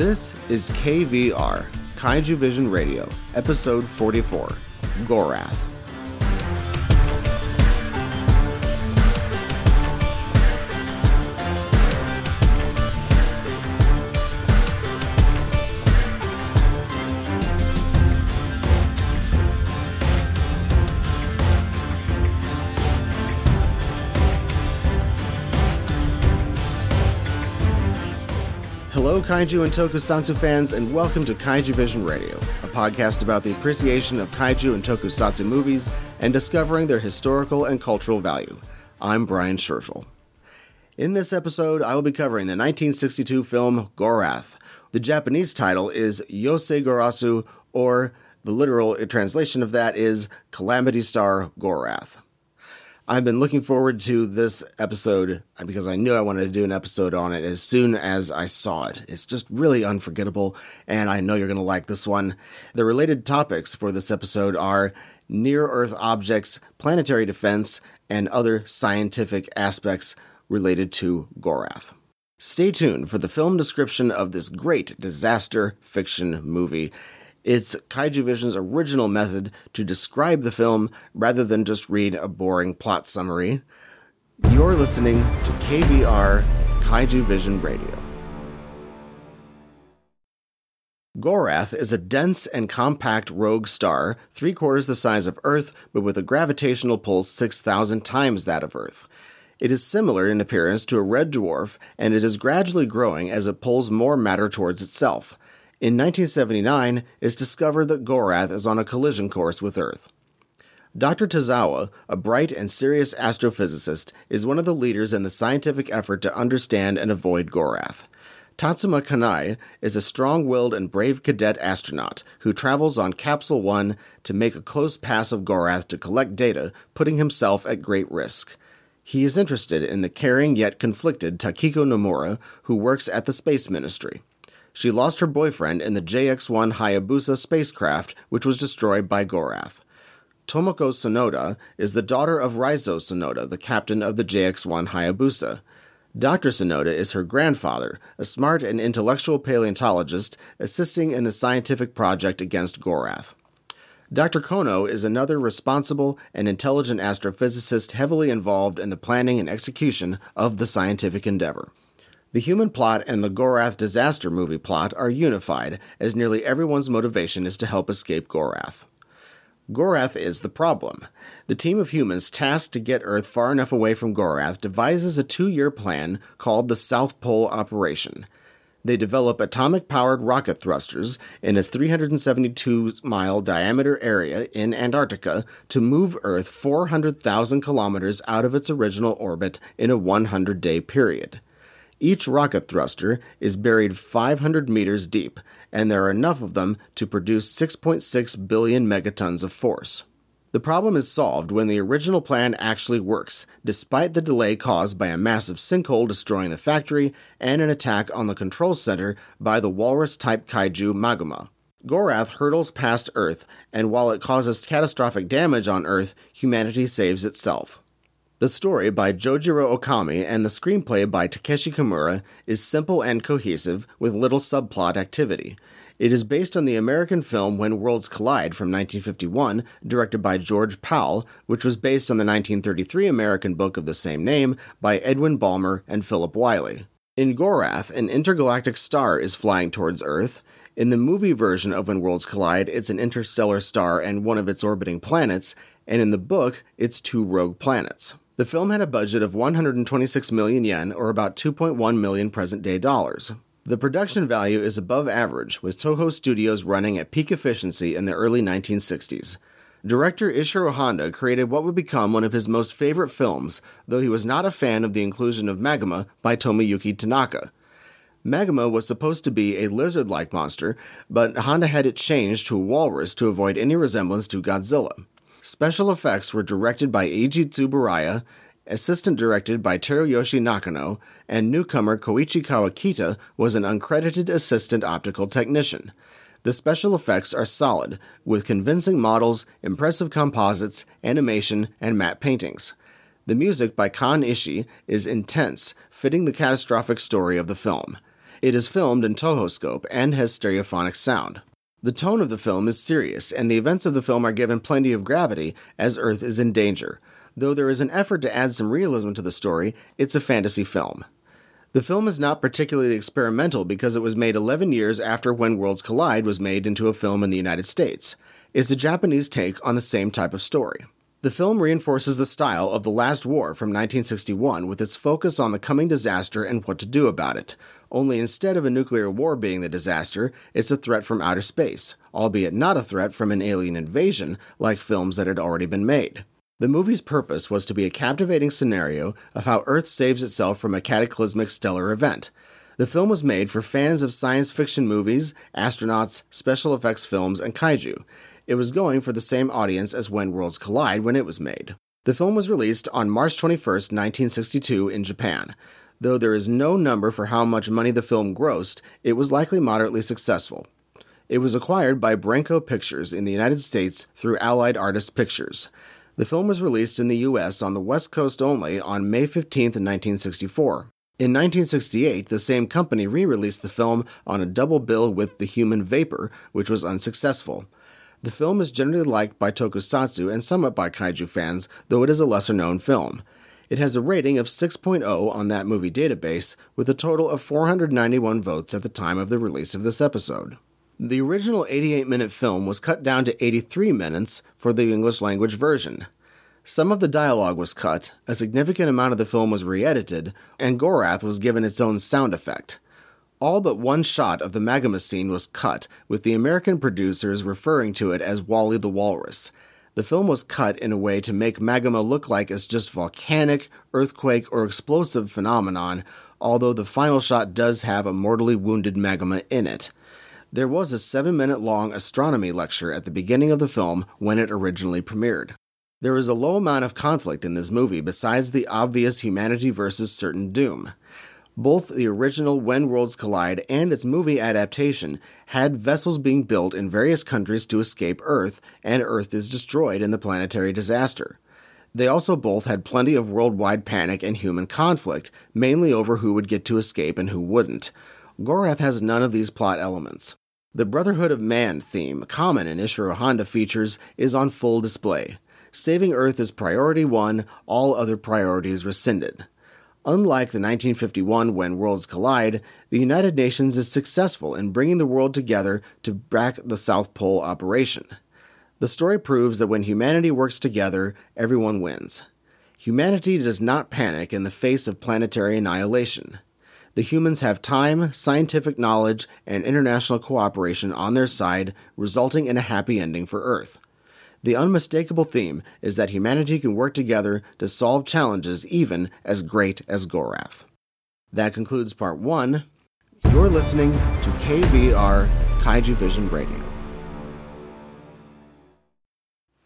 This is KVR, Kaiju Vision Radio, Episode 44 Gorath. Kaiju and Tokusatsu fans, and welcome to Kaiju Vision Radio, a podcast about the appreciation of Kaiju and Tokusatsu movies and discovering their historical and cultural value. I'm Brian Scherschel. In this episode, I will be covering the 1962 film Gorath. The Japanese title is Yosei Gorasu, or the literal translation of that is Calamity Star Gorath. I've been looking forward to this episode uh, because I knew I wanted to do an episode on it as soon as I saw it. It's just really unforgettable, and I know you're going to like this one. The related topics for this episode are near Earth objects, planetary defense, and other scientific aspects related to Gorath. Stay tuned for the film description of this great disaster fiction movie. It's Kaiju Vision's original method to describe the film rather than just read a boring plot summary. You're listening to KVR Kaiju Vision Radio. Gorath is a dense and compact rogue star, three quarters the size of Earth, but with a gravitational pull 6,000 times that of Earth. It is similar in appearance to a red dwarf, and it is gradually growing as it pulls more matter towards itself. In 1979, it's discovered that Gorath is on a collision course with Earth. Dr. Tozawa, a bright and serious astrophysicist, is one of the leaders in the scientific effort to understand and avoid Gorath. Tatsuma Kanai is a strong willed and brave cadet astronaut who travels on Capsule 1 to make a close pass of Gorath to collect data, putting himself at great risk. He is interested in the caring yet conflicted Takiko Nomura, who works at the Space Ministry. She lost her boyfriend in the JX 1 Hayabusa spacecraft, which was destroyed by Gorath. Tomoko Sonoda is the daughter of Raizo Sonoda, the captain of the JX 1 Hayabusa. Dr. Sonoda is her grandfather, a smart and intellectual paleontologist assisting in the scientific project against Gorath. Dr. Kono is another responsible and intelligent astrophysicist heavily involved in the planning and execution of the scientific endeavor. The human plot and the Gorath disaster movie plot are unified, as nearly everyone's motivation is to help escape Gorath. Gorath is the problem. The team of humans tasked to get Earth far enough away from Gorath devises a two year plan called the South Pole Operation. They develop atomic powered rocket thrusters in a 372 mile diameter area in Antarctica to move Earth 400,000 kilometers out of its original orbit in a 100 day period. Each rocket thruster is buried 500 meters deep, and there are enough of them to produce 6.6 billion megatons of force. The problem is solved when the original plan actually works, despite the delay caused by a massive sinkhole destroying the factory and an attack on the control center by the walrus type kaiju Maguma. Gorath hurtles past Earth, and while it causes catastrophic damage on Earth, humanity saves itself. The story by Jojiro Okami and the screenplay by Takeshi Kimura is simple and cohesive with little subplot activity. It is based on the American film When Worlds Collide from 1951, directed by George Pal, which was based on the 1933 American book of the same name by Edwin Balmer and Philip Wylie. In Gorath, an intergalactic star is flying towards Earth. In the movie version of When Worlds Collide, it's an interstellar star and one of its orbiting planets, and in the book, it's two rogue planets. The film had a budget of 126 million yen, or about 2.1 million present day dollars. The production value is above average, with Toho Studios running at peak efficiency in the early 1960s. Director Ishiro Honda created what would become one of his most favorite films, though he was not a fan of the inclusion of Maguma by Tomoyuki Tanaka. Maguma was supposed to be a lizard like monster, but Honda had it changed to a walrus to avoid any resemblance to Godzilla. Special effects were directed by Eiji Tsuburaya, assistant directed by Teruyoshi Nakano, and newcomer Koichi Kawakita was an uncredited assistant optical technician. The special effects are solid, with convincing models, impressive composites, animation, and matte paintings. The music by Kan Ishii is intense, fitting the catastrophic story of the film. It is filmed in Toho scope and has stereophonic sound. The tone of the film is serious, and the events of the film are given plenty of gravity as Earth is in danger. Though there is an effort to add some realism to the story, it's a fantasy film. The film is not particularly experimental because it was made 11 years after When Worlds Collide was made into a film in the United States. It's a Japanese take on the same type of story. The film reinforces the style of The Last War from 1961 with its focus on the coming disaster and what to do about it, only instead of a nuclear war being the disaster, it's a threat from outer space, albeit not a threat from an alien invasion like films that had already been made. The movie's purpose was to be a captivating scenario of how Earth saves itself from a cataclysmic stellar event. The film was made for fans of science fiction movies, astronauts, special effects films, and kaiju. It was going for the same audience as When Worlds Collide when it was made. The film was released on March 21, 1962, in Japan. Though there is no number for how much money the film grossed, it was likely moderately successful. It was acquired by Brenco Pictures in the United States through Allied Artists Pictures. The film was released in the US on the West Coast only on May 15, 1964. In 1968, the same company re released the film on a double bill with The Human Vapor, which was unsuccessful. The film is generally liked by tokusatsu and somewhat by kaiju fans, though it is a lesser known film. It has a rating of 6.0 on that movie database, with a total of 491 votes at the time of the release of this episode. The original 88 minute film was cut down to 83 minutes for the English language version. Some of the dialogue was cut, a significant amount of the film was re edited, and Gorath was given its own sound effect. All but one shot of the magma scene was cut, with the American producers referring to it as Wally the Walrus. The film was cut in a way to make magma look like it's just volcanic, earthquake, or explosive phenomenon, although the final shot does have a mortally wounded magma in it. There was a seven minute long astronomy lecture at the beginning of the film when it originally premiered. There is a low amount of conflict in this movie besides the obvious humanity versus certain doom. Both the original When Worlds Collide and its movie adaptation had vessels being built in various countries to escape Earth, and Earth is destroyed in the planetary disaster. They also both had plenty of worldwide panic and human conflict, mainly over who would get to escape and who wouldn't. Gorath has none of these plot elements. The Brotherhood of Man theme, common in Ishiro Honda features, is on full display. Saving Earth is priority one, all other priorities rescinded. Unlike the 1951 When Worlds Collide, the United Nations is successful in bringing the world together to back the South Pole operation. The story proves that when humanity works together, everyone wins. Humanity does not panic in the face of planetary annihilation. The humans have time, scientific knowledge, and international cooperation on their side, resulting in a happy ending for Earth. The unmistakable theme is that humanity can work together to solve challenges even as great as Gorath. That concludes part one. You're listening to KVR Kaiju Vision Radio.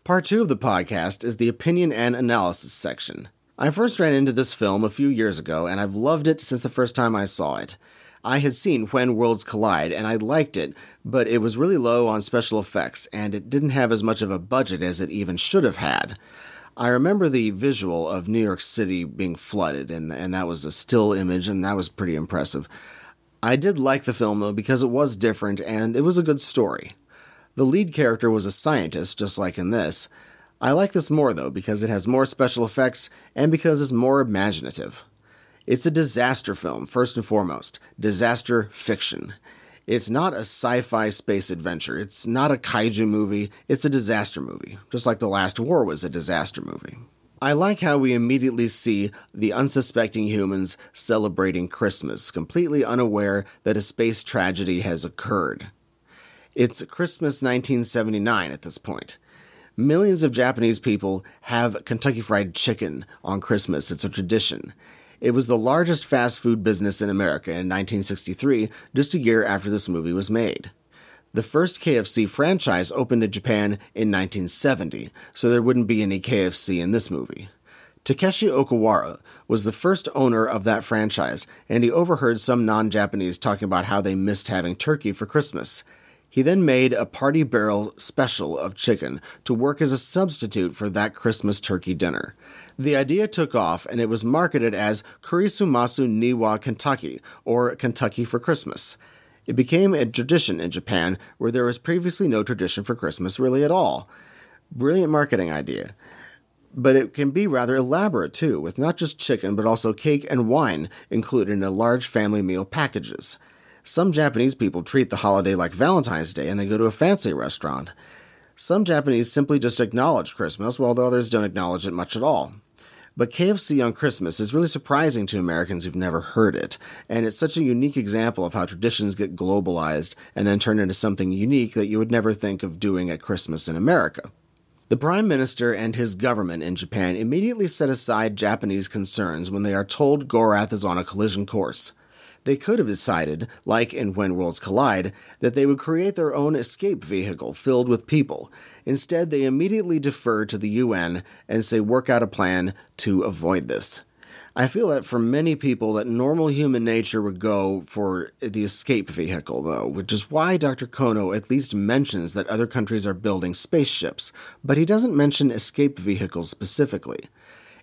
Part two of the podcast is the opinion and analysis section. I first ran into this film a few years ago, and I've loved it since the first time I saw it. I had seen When Worlds Collide and I liked it, but it was really low on special effects and it didn't have as much of a budget as it even should have had. I remember the visual of New York City being flooded, and, and that was a still image, and that was pretty impressive. I did like the film though because it was different and it was a good story. The lead character was a scientist, just like in this. I like this more though because it has more special effects and because it's more imaginative. It's a disaster film, first and foremost. Disaster fiction. It's not a sci fi space adventure. It's not a kaiju movie. It's a disaster movie, just like The Last War was a disaster movie. I like how we immediately see the unsuspecting humans celebrating Christmas, completely unaware that a space tragedy has occurred. It's Christmas 1979 at this point. Millions of Japanese people have Kentucky Fried Chicken on Christmas. It's a tradition. It was the largest fast food business in America in 1963, just a year after this movie was made. The first KFC franchise opened in Japan in 1970, so there wouldn't be any KFC in this movie. Takeshi Okawara was the first owner of that franchise, and he overheard some non Japanese talking about how they missed having turkey for Christmas. He then made a party barrel special of chicken to work as a substitute for that Christmas turkey dinner. The idea took off and it was marketed as Kurisumasu Niwa Kentucky, or Kentucky for Christmas. It became a tradition in Japan where there was previously no tradition for Christmas really at all. Brilliant marketing idea. But it can be rather elaborate too, with not just chicken but also cake and wine included in large family meal packages. Some Japanese people treat the holiday like Valentine's Day and they go to a fancy restaurant. Some Japanese simply just acknowledge Christmas, while the others don't acknowledge it much at all. But KFC on Christmas is really surprising to Americans who've never heard it, and it's such a unique example of how traditions get globalized and then turn into something unique that you would never think of doing at Christmas in America. The Prime Minister and his government in Japan immediately set aside Japanese concerns when they are told Gorath is on a collision course. They could have decided, like in When Worlds Collide, that they would create their own escape vehicle filled with people. Instead, they immediately defer to the UN and say work out a plan to avoid this. I feel that for many people that normal human nature would go for the escape vehicle though, which is why Dr. Kono at least mentions that other countries are building spaceships, but he doesn't mention escape vehicles specifically.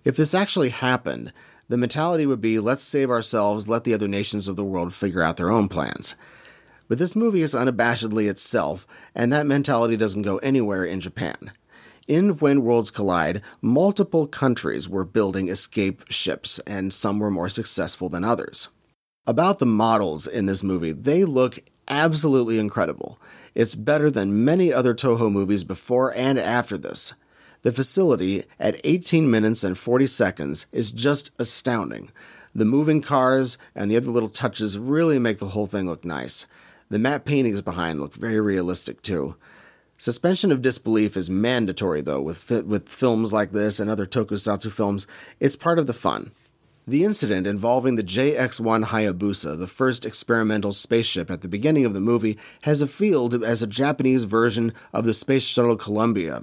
If this actually happened, the mentality would be let's save ourselves, let the other nations of the world figure out their own plans. But this movie is unabashedly itself, and that mentality doesn't go anywhere in Japan. In When Worlds Collide, multiple countries were building escape ships, and some were more successful than others. About the models in this movie, they look absolutely incredible. It's better than many other Toho movies before and after this. The facility, at 18 minutes and 40 seconds, is just astounding. The moving cars and the other little touches really make the whole thing look nice. The matte paintings behind look very realistic too. Suspension of disbelief is mandatory though with fi- with films like this and other tokusatsu films. It's part of the fun. The incident involving the JX-1 Hayabusa, the first experimental spaceship at the beginning of the movie, has a feel as a Japanese version of the Space Shuttle Columbia.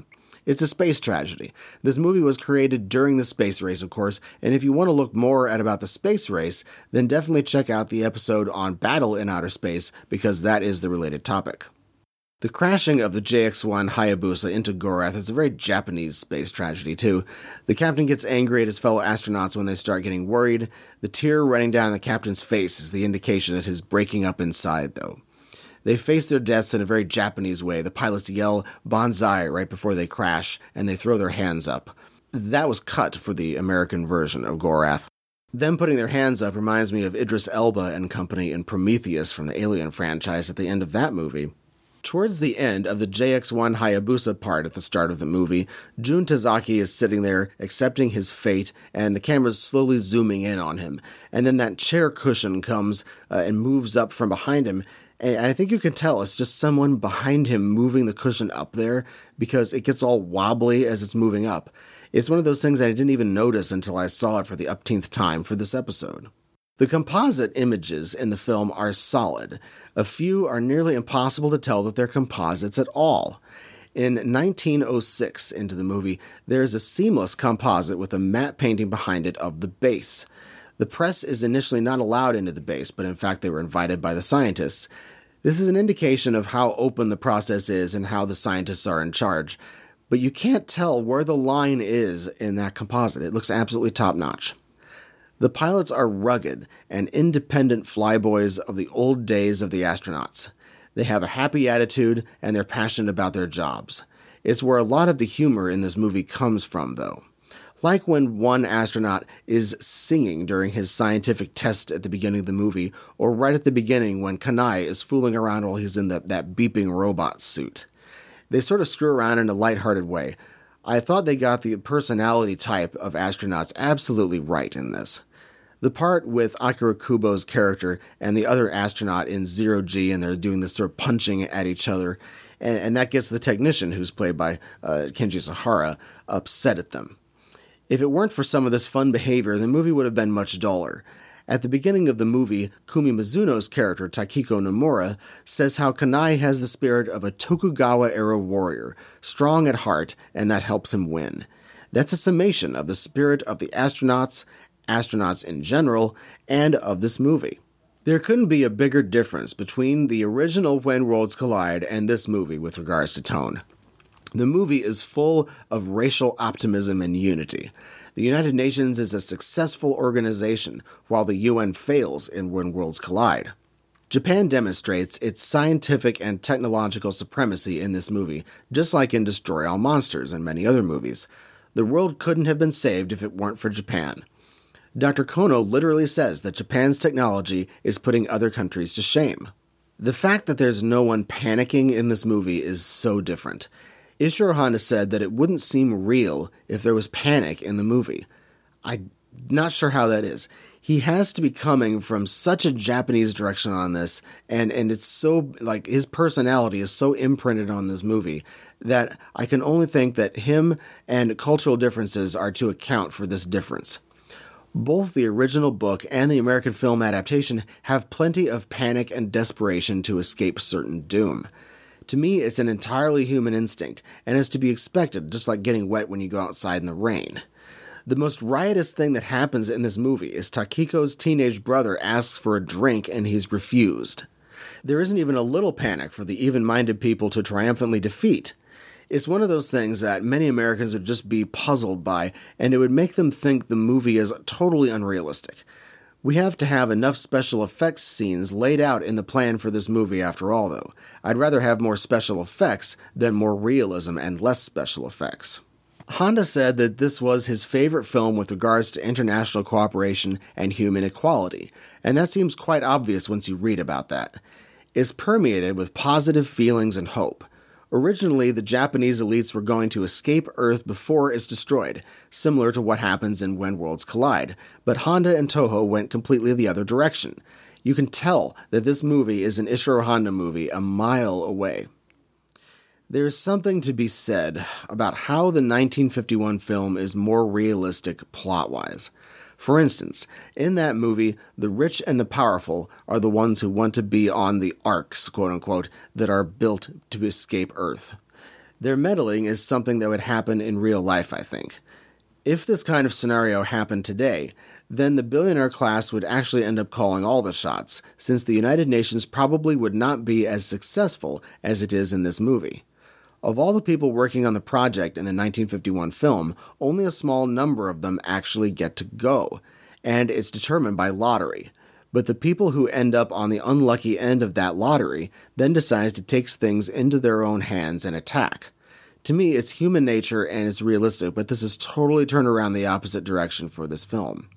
It's a space tragedy. This movie was created during the space race, of course, and if you want to look more at about the space race, then definitely check out the episode on Battle in Outer Space because that is the related topic. The crashing of the JX 1 Hayabusa into Gorath is a very Japanese space tragedy, too. The captain gets angry at his fellow astronauts when they start getting worried. The tear running down the captain's face is the indication that he's breaking up inside, though. They face their deaths in a very Japanese way. The pilots yell banzai right before they crash, and they throw their hands up. That was cut for the American version of Gorath. Them putting their hands up reminds me of Idris Elba and company in Prometheus from the Alien franchise at the end of that movie. Towards the end of the JX1 Hayabusa part at the start of the movie, Jun Tazaki is sitting there accepting his fate, and the camera's slowly zooming in on him. And then that chair cushion comes uh, and moves up from behind him, and I think you can tell it's just someone behind him moving the cushion up there because it gets all wobbly as it's moving up. It's one of those things I didn't even notice until I saw it for the upteenth time for this episode. The composite images in the film are solid. A few are nearly impossible to tell that they're composites at all. In 1906, into the movie, there is a seamless composite with a matte painting behind it of the base. The press is initially not allowed into the base, but in fact they were invited by the scientists. This is an indication of how open the process is and how the scientists are in charge. But you can't tell where the line is in that composite. It looks absolutely top notch. The pilots are rugged and independent flyboys of the old days of the astronauts. They have a happy attitude and they're passionate about their jobs. It's where a lot of the humor in this movie comes from, though like when one astronaut is singing during his scientific test at the beginning of the movie, or right at the beginning when Kanai is fooling around while he's in the, that beeping robot suit. They sort of screw around in a lighthearted way. I thought they got the personality type of astronauts absolutely right in this. The part with Akira Kubo's character and the other astronaut in Zero G, and they're doing this sort of punching at each other, and, and that gets the technician, who's played by uh, Kenji Sahara, upset at them. If it weren't for some of this fun behavior, the movie would have been much duller. At the beginning of the movie, Kumi Mizuno's character, Takiko Nomura, says how Kanai has the spirit of a Tokugawa era warrior, strong at heart, and that helps him win. That's a summation of the spirit of the astronauts, astronauts in general, and of this movie. There couldn't be a bigger difference between the original When Worlds Collide and this movie with regards to tone. The movie is full of racial optimism and unity. The United Nations is a successful organization, while the UN fails in When Worlds Collide. Japan demonstrates its scientific and technological supremacy in this movie, just like in Destroy All Monsters and many other movies. The world couldn't have been saved if it weren't for Japan. Dr. Kono literally says that Japan's technology is putting other countries to shame. The fact that there's no one panicking in this movie is so different. Ishiro Honda said that it wouldn't seem real if there was panic in the movie. I'm not sure how that is he has to be coming from such a Japanese direction on this, and and it's so like his personality is so imprinted on this movie that I can only think that him and cultural differences are to account for this difference. Both the original book and the American film adaptation have plenty of panic and desperation to escape certain doom. To me, it's an entirely human instinct and is to be expected, just like getting wet when you go outside in the rain. The most riotous thing that happens in this movie is Takiko's teenage brother asks for a drink and he's refused. There isn't even a little panic for the even minded people to triumphantly defeat. It's one of those things that many Americans would just be puzzled by, and it would make them think the movie is totally unrealistic. We have to have enough special effects scenes laid out in the plan for this movie, after all, though. I'd rather have more special effects than more realism and less special effects. Honda said that this was his favorite film with regards to international cooperation and human equality, and that seems quite obvious once you read about that. It's permeated with positive feelings and hope. Originally, the Japanese elites were going to escape Earth before it's destroyed, similar to what happens in When Worlds Collide, but Honda and Toho went completely the other direction. You can tell that this movie is an Ishiro Honda movie a mile away. There's something to be said about how the 1951 film is more realistic plot wise. For instance, in that movie, the rich and the powerful are the ones who want to be on the arks, quote unquote, that are built to escape Earth. Their meddling is something that would happen in real life, I think. If this kind of scenario happened today, then the billionaire class would actually end up calling all the shots, since the United Nations probably would not be as successful as it is in this movie. Of all the people working on the project in the 1951 film, only a small number of them actually get to go, and it's determined by lottery. But the people who end up on the unlucky end of that lottery then decides to take things into their own hands and attack. To me, it's human nature and it's realistic, but this is totally turned around the opposite direction for this film.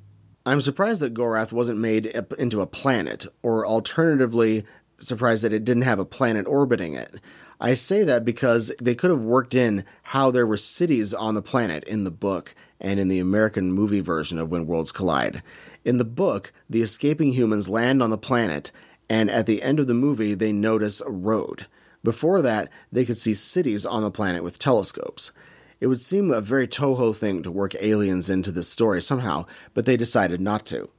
I'm surprised that Gorath wasn't made into a planet, or alternatively, surprised that it didn't have a planet orbiting it. I say that because they could have worked in how there were cities on the planet in the book and in the American movie version of When Worlds Collide. In the book, the escaping humans land on the planet, and at the end of the movie, they notice a road. Before that, they could see cities on the planet with telescopes. It would seem a very Toho thing to work aliens into this story somehow, but they decided not to.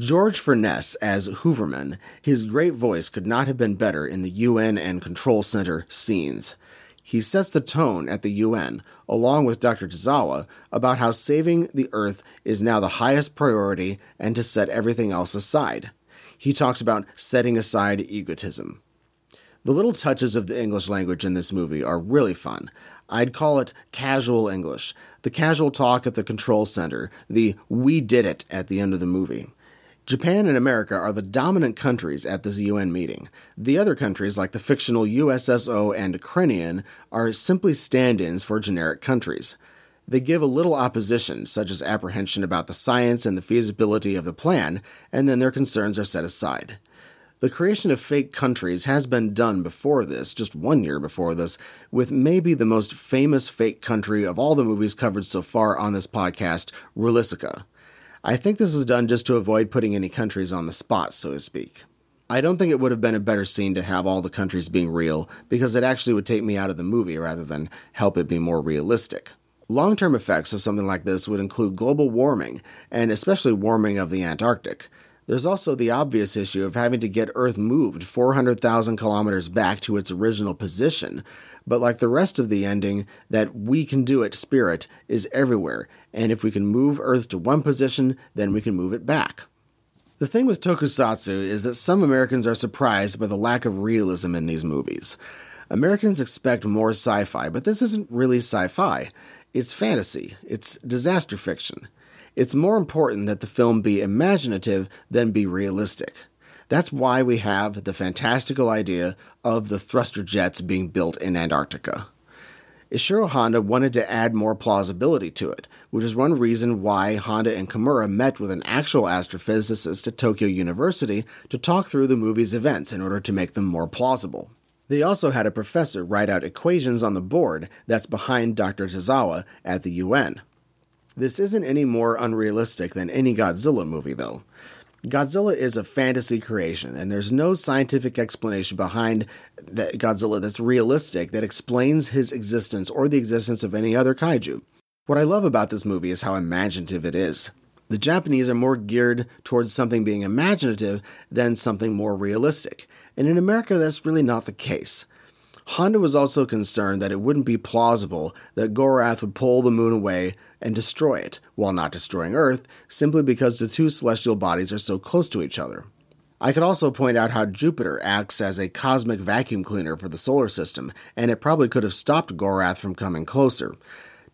George Furness as Hooverman, his great voice could not have been better in the UN and Control Center scenes. He sets the tone at the UN, along with Dr. Tozawa, about how saving the Earth is now the highest priority and to set everything else aside. He talks about setting aside egotism. The little touches of the English language in this movie are really fun. I'd call it casual English, the casual talk at the control center, the we did it at the end of the movie. Japan and America are the dominant countries at this UN meeting. The other countries, like the fictional USSO and Ukrainian, are simply stand ins for generic countries. They give a little opposition, such as apprehension about the science and the feasibility of the plan, and then their concerns are set aside. The creation of fake countries has been done before this, just one year before this, with maybe the most famous fake country of all the movies covered so far on this podcast, Rulisica. I think this was done just to avoid putting any countries on the spot, so to speak. I don't think it would have been a better scene to have all the countries being real, because it actually would take me out of the movie rather than help it be more realistic. Long term effects of something like this would include global warming, and especially warming of the Antarctic. There's also the obvious issue of having to get Earth moved 400,000 kilometers back to its original position. But like the rest of the ending, that we can do it spirit is everywhere, and if we can move Earth to one position, then we can move it back. The thing with tokusatsu is that some Americans are surprised by the lack of realism in these movies. Americans expect more sci fi, but this isn't really sci fi. It's fantasy, it's disaster fiction. It's more important that the film be imaginative than be realistic. That's why we have the fantastical idea of the thruster jets being built in Antarctica. Ishiro Honda wanted to add more plausibility to it, which is one reason why Honda and Kimura met with an actual astrophysicist at Tokyo University to talk through the movie's events in order to make them more plausible. They also had a professor write out equations on the board that's behind Dr. Tozawa at the UN. This isn't any more unrealistic than any Godzilla movie, though. Godzilla is a fantasy creation, and there's no scientific explanation behind that Godzilla that's realistic that explains his existence or the existence of any other kaiju. What I love about this movie is how imaginative it is. The Japanese are more geared towards something being imaginative than something more realistic, and in America, that's really not the case. Honda was also concerned that it wouldn't be plausible that Gorath would pull the moon away and destroy it, while not destroying Earth, simply because the two celestial bodies are so close to each other. I could also point out how Jupiter acts as a cosmic vacuum cleaner for the solar system, and it probably could have stopped Gorath from coming closer.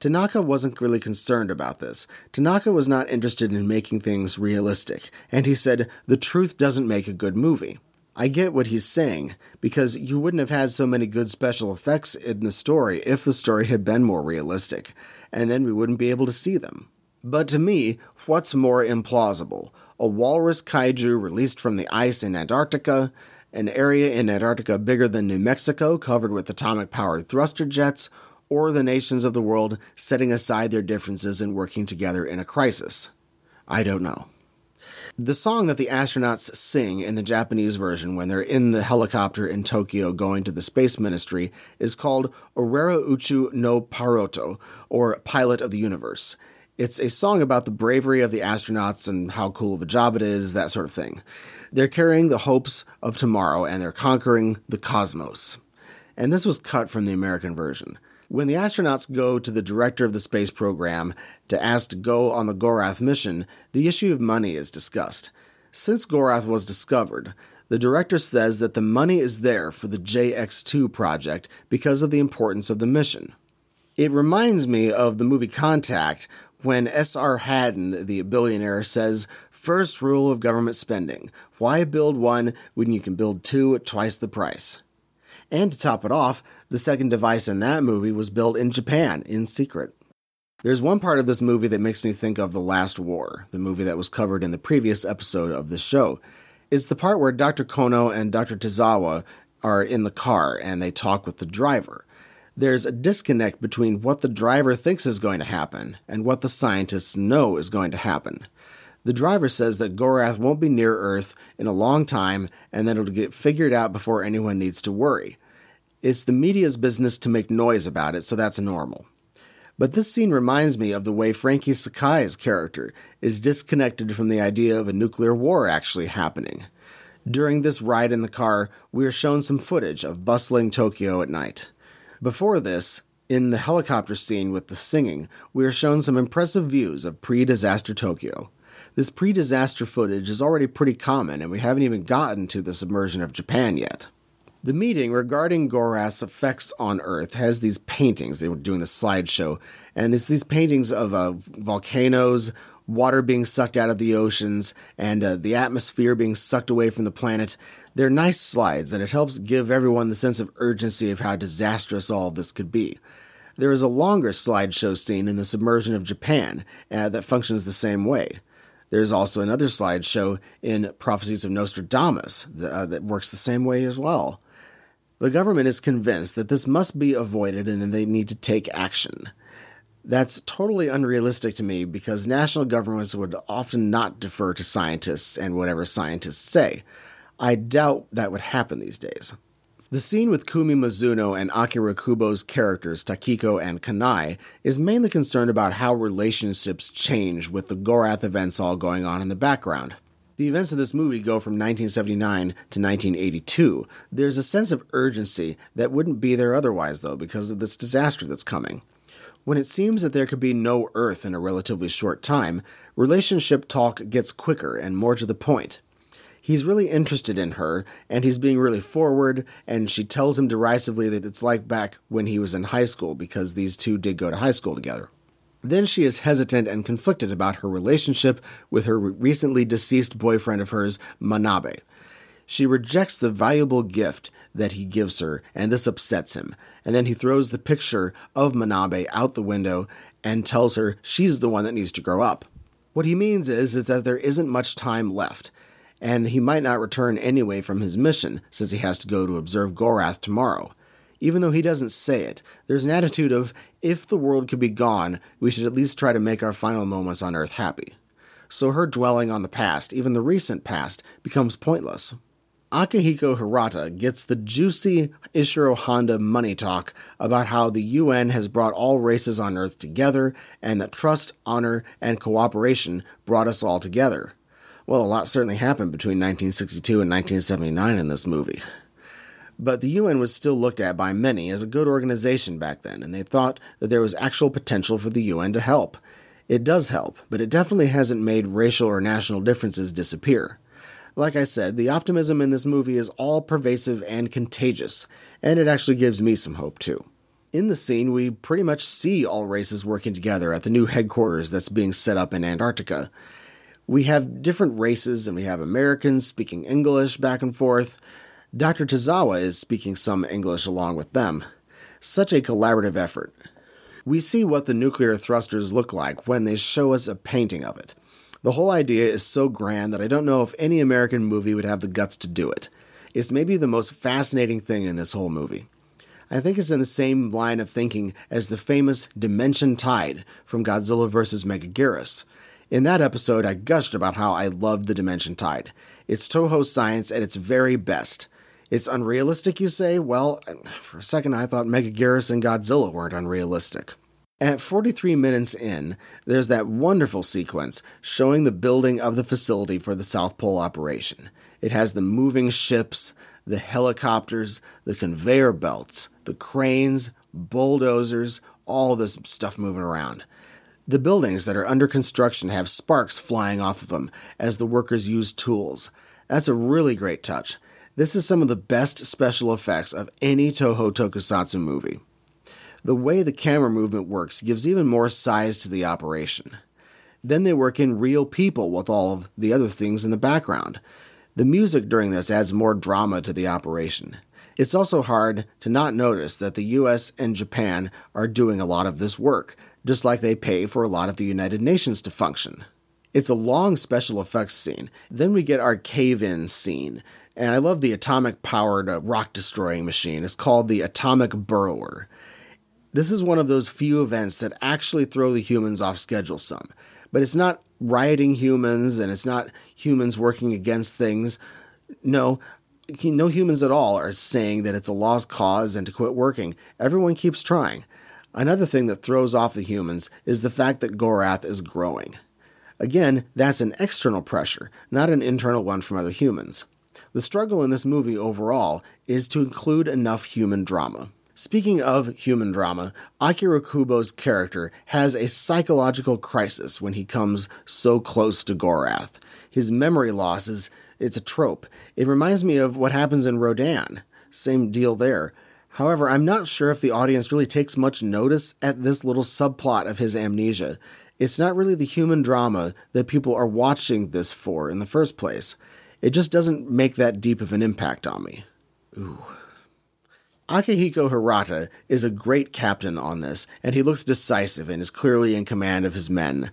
Tanaka wasn't really concerned about this. Tanaka was not interested in making things realistic, and he said, The truth doesn't make a good movie. I get what he's saying, because you wouldn't have had so many good special effects in the story if the story had been more realistic, and then we wouldn't be able to see them. But to me, what's more implausible? A walrus kaiju released from the ice in Antarctica, an area in Antarctica bigger than New Mexico covered with atomic powered thruster jets, or the nations of the world setting aside their differences and working together in a crisis? I don't know. The song that the astronauts sing in the Japanese version when they're in the helicopter in Tokyo going to the space ministry is called Orera Uchu no Paroto, or Pilot of the Universe. It's a song about the bravery of the astronauts and how cool of a job it is, that sort of thing. They're carrying the hopes of tomorrow and they're conquering the cosmos. And this was cut from the American version. When the astronauts go to the director of the space program to ask to go on the Gorath mission, the issue of money is discussed. Since Gorath was discovered, the director says that the money is there for the JX2 project because of the importance of the mission. It reminds me of the movie Contact when S.R. Hadden, the billionaire, says, First rule of government spending why build one when you can build two at twice the price? And to top it off, the second device in that movie was built in Japan in secret. There's one part of this movie that makes me think of The Last War, the movie that was covered in the previous episode of this show. It's the part where Dr. Kono and Dr. Tozawa are in the car and they talk with the driver. There's a disconnect between what the driver thinks is going to happen and what the scientists know is going to happen. The driver says that Gorath won't be near Earth in a long time and that it'll get figured out before anyone needs to worry. It's the media's business to make noise about it, so that's normal. But this scene reminds me of the way Frankie Sakai's character is disconnected from the idea of a nuclear war actually happening. During this ride in the car, we are shown some footage of bustling Tokyo at night. Before this, in the helicopter scene with the singing, we are shown some impressive views of pre disaster Tokyo. This pre disaster footage is already pretty common, and we haven't even gotten to the submersion of Japan yet. The meeting regarding Gorath's effects on Earth has these paintings. They were doing the slideshow, and it's these paintings of uh, volcanoes, water being sucked out of the oceans, and uh, the atmosphere being sucked away from the planet. They're nice slides, and it helps give everyone the sense of urgency of how disastrous all this could be. There is a longer slideshow scene in the submersion of Japan uh, that functions the same way. There's also another slideshow in Prophecies of Nostradamus that, uh, that works the same way as well. The government is convinced that this must be avoided and that they need to take action. That's totally unrealistic to me because national governments would often not defer to scientists and whatever scientists say. I doubt that would happen these days. The scene with Kumi Mizuno and Akira Kubo's characters, Takiko and Kanai, is mainly concerned about how relationships change with the Gorath events all going on in the background. The events of this movie go from 1979 to 1982. There's a sense of urgency that wouldn't be there otherwise, though, because of this disaster that's coming. When it seems that there could be no Earth in a relatively short time, relationship talk gets quicker and more to the point. He's really interested in her, and he's being really forward, and she tells him derisively that it's like back when he was in high school because these two did go to high school together. Then she is hesitant and conflicted about her relationship with her recently deceased boyfriend of hers, Manabe. She rejects the valuable gift that he gives her, and this upsets him. And then he throws the picture of Manabe out the window and tells her she's the one that needs to grow up. What he means is, is that there isn't much time left, and he might not return anyway from his mission, since he has to go to observe Gorath tomorrow. Even though he doesn't say it, there's an attitude of, if the world could be gone, we should at least try to make our final moments on Earth happy. So her dwelling on the past, even the recent past, becomes pointless. Akihiko Hirata gets the juicy Ishiro Honda money talk about how the UN has brought all races on Earth together and that trust, honor, and cooperation brought us all together. Well, a lot certainly happened between 1962 and 1979 in this movie. But the UN was still looked at by many as a good organization back then, and they thought that there was actual potential for the UN to help. It does help, but it definitely hasn't made racial or national differences disappear. Like I said, the optimism in this movie is all pervasive and contagious, and it actually gives me some hope too. In the scene, we pretty much see all races working together at the new headquarters that's being set up in Antarctica. We have different races, and we have Americans speaking English back and forth. Dr. Tozawa is speaking some English along with them. Such a collaborative effort. We see what the nuclear thrusters look like when they show us a painting of it. The whole idea is so grand that I don't know if any American movie would have the guts to do it. It's maybe the most fascinating thing in this whole movie. I think it's in the same line of thinking as the famous Dimension Tide from Godzilla vs. Megaguirus. In that episode, I gushed about how I loved the Dimension Tide. It's Toho science at its very best. It's unrealistic, you say? Well, for a second I thought Megaguirus and Godzilla weren't unrealistic. At 43 minutes in, there's that wonderful sequence showing the building of the facility for the South Pole operation. It has the moving ships, the helicopters, the conveyor belts, the cranes, bulldozers, all this stuff moving around. The buildings that are under construction have sparks flying off of them as the workers use tools. That's a really great touch. This is some of the best special effects of any Toho Tokusatsu movie. The way the camera movement works gives even more size to the operation. Then they work in real people with all of the other things in the background. The music during this adds more drama to the operation. It's also hard to not notice that the US and Japan are doing a lot of this work, just like they pay for a lot of the United Nations to function. It's a long special effects scene. Then we get our cave in scene. And I love the atomic powered uh, rock destroying machine. It's called the Atomic Burrower. This is one of those few events that actually throw the humans off schedule some. But it's not rioting humans and it's not humans working against things. No, no humans at all are saying that it's a lost cause and to quit working. Everyone keeps trying. Another thing that throws off the humans is the fact that Gorath is growing. Again, that's an external pressure, not an internal one from other humans. The struggle in this movie overall is to include enough human drama. Speaking of human drama, Akira Kubo's character has a psychological crisis when he comes so close to Gorath. His memory loss is it's a trope. It reminds me of what happens in Rodan. Same deal there. However, I'm not sure if the audience really takes much notice at this little subplot of his amnesia. It's not really the human drama that people are watching this for in the first place. It just doesn't make that deep of an impact on me. Ooh. Akihiko Hirata is a great captain on this, and he looks decisive and is clearly in command of his men.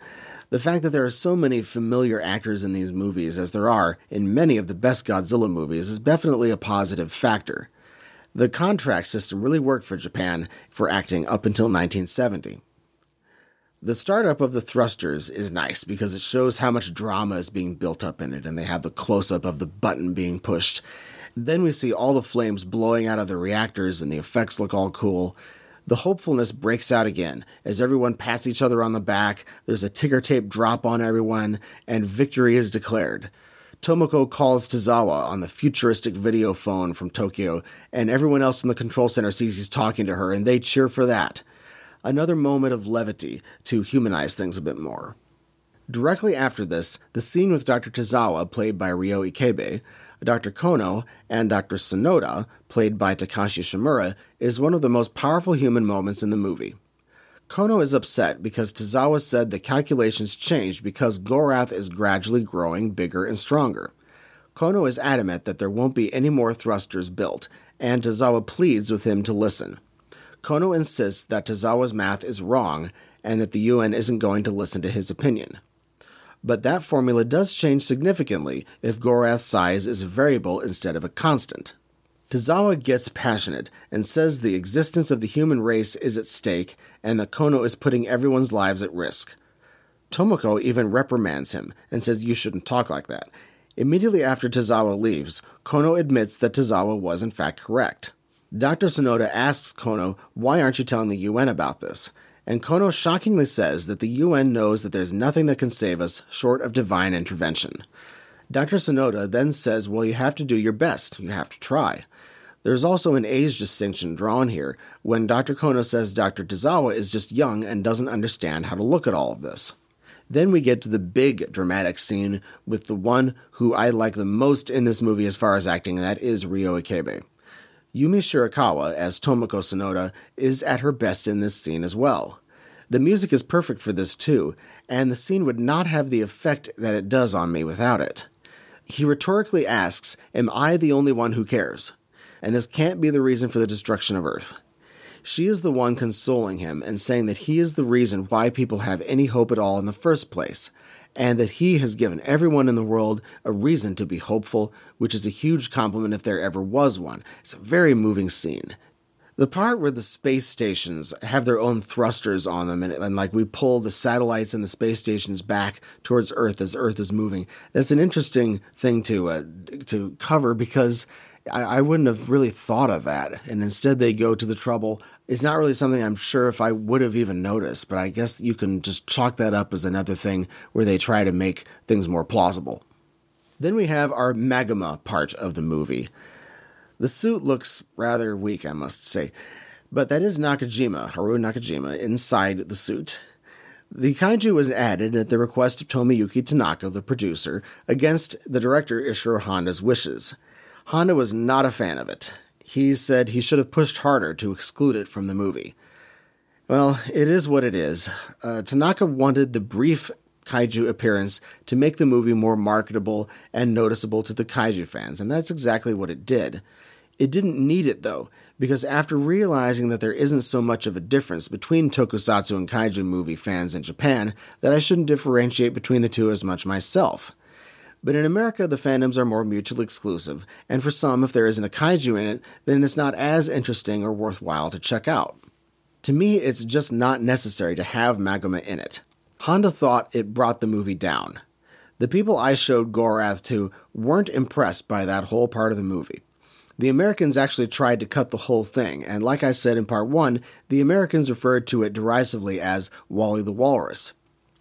The fact that there are so many familiar actors in these movies, as there are in many of the best Godzilla movies, is definitely a positive factor. The contract system really worked for Japan for acting up until 1970. The startup of the thrusters is nice because it shows how much drama is being built up in it, and they have the close up of the button being pushed. Then we see all the flames blowing out of the reactors and the effects look all cool. The hopefulness breaks out again as everyone pats each other on the back, there's a ticker tape drop on everyone, and victory is declared. Tomoko calls Tozawa on the futuristic video phone from Tokyo, and everyone else in the control center sees he's talking to her, and they cheer for that. another moment of levity to humanize things a bit more. Directly after this, the scene with Dr. Tozawa, played by Ryo Ikebe, Dr. Kono, and Dr. Sonoda, played by Takashi Shimura, is one of the most powerful human moments in the movie. Kono is upset because Tozawa said the calculations changed because Gorath is gradually growing bigger and stronger. Kono is adamant that there won't be any more thrusters built, and Tozawa pleads with him to listen. Kono insists that Tozawa's math is wrong and that the UN isn't going to listen to his opinion. But that formula does change significantly if Gorath's size is a variable instead of a constant. Tozawa gets passionate and says the existence of the human race is at stake and that Kono is putting everyone's lives at risk. Tomoko even reprimands him and says you shouldn't talk like that. Immediately after Tozawa leaves, Kono admits that Tozawa was in fact correct. Dr. Sonoda asks Kono, Why aren't you telling the UN about this? And Kono shockingly says that the UN knows that there's nothing that can save us short of divine intervention. Dr. Sonoda then says, Well, you have to do your best, you have to try. There's also an age distinction drawn here when Dr. Kono says Dr. Tozawa is just young and doesn't understand how to look at all of this. Then we get to the big dramatic scene with the one who I like the most in this movie as far as acting, and that is Ryo Ikebe. Yumi Shirakawa, as Tomoko Sonoda, is at her best in this scene as well. The music is perfect for this too, and the scene would not have the effect that it does on me without it. He rhetorically asks, Am I the only one who cares? And this can't be the reason for the destruction of Earth. She is the one consoling him and saying that he is the reason why people have any hope at all in the first place, and that he has given everyone in the world a reason to be hopeful, which is a huge compliment if there ever was one. It's a very moving scene. The part where the space stations have their own thrusters on them, and, and, like we pull the satellites and the space stations back towards Earth as Earth is moving, that's an interesting thing to uh, to cover because I, I wouldn't have really thought of that, and instead they go to the trouble it's not really something I'm sure if I would have even noticed, but I guess you can just chalk that up as another thing where they try to make things more plausible. Then we have our Magma part of the movie. The suit looks rather weak, I must say, but that is Nakajima, Haru Nakajima, inside the suit. The kaiju was added at the request of Tomoyuki Tanaka, the producer, against the director Ishiro Honda's wishes. Honda was not a fan of it he said he should have pushed harder to exclude it from the movie. Well, it is what it is. Uh, Tanaka wanted the brief kaiju appearance to make the movie more marketable and noticeable to the kaiju fans, and that's exactly what it did. It didn't need it though, because after realizing that there isn't so much of a difference between tokusatsu and kaiju movie fans in Japan, that I shouldn't differentiate between the two as much myself. But in America, the fandoms are more mutually exclusive, and for some, if there isn't a kaiju in it, then it's not as interesting or worthwhile to check out. To me, it's just not necessary to have Magma in it. Honda thought it brought the movie down. The people I showed Gorath to weren't impressed by that whole part of the movie. The Americans actually tried to cut the whole thing, and like I said in part one, the Americans referred to it derisively as Wally the Walrus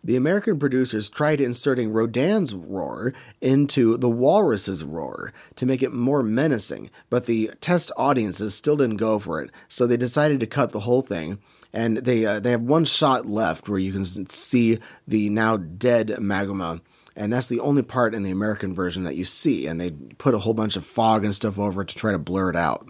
the American producers tried inserting Rodan's roar into the walrus's roar to make it more menacing, but the test audiences still didn't go for it, so they decided to cut the whole thing. And they uh, they have one shot left where you can see the now dead magma, and that's the only part in the American version that you see. And they put a whole bunch of fog and stuff over it to try to blur it out.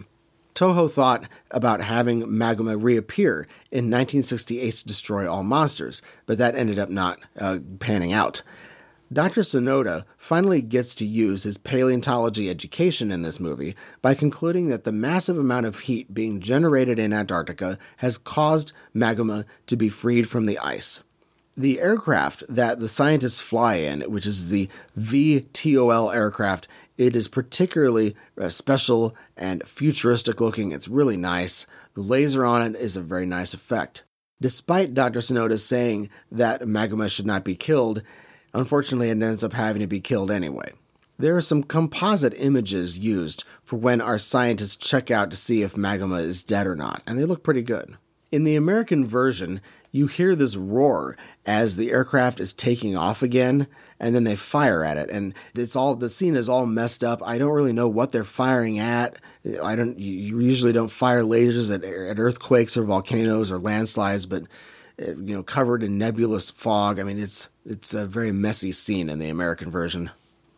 Toho thought about having Magma reappear in 1968's Destroy All Monsters, but that ended up not uh, panning out. Dr. Sonoda finally gets to use his paleontology education in this movie by concluding that the massive amount of heat being generated in Antarctica has caused magma to be freed from the ice. The aircraft that the scientists fly in, which is the VTOL aircraft, it is particularly uh, special and futuristic looking. It's really nice. The laser on it is a very nice effect. Despite Dr. Sonoda saying that magma should not be killed, unfortunately it ends up having to be killed anyway. There are some composite images used for when our scientists check out to see if magma is dead or not, and they look pretty good. In the American version, you hear this roar as the aircraft is taking off again, and then they fire at it, and it's all the scene is all messed up. I don't really know what they're firing at. I don't. You usually don't fire lasers at, at earthquakes or volcanoes or landslides, but uh, you know, covered in nebulous fog. I mean, it's it's a very messy scene in the American version.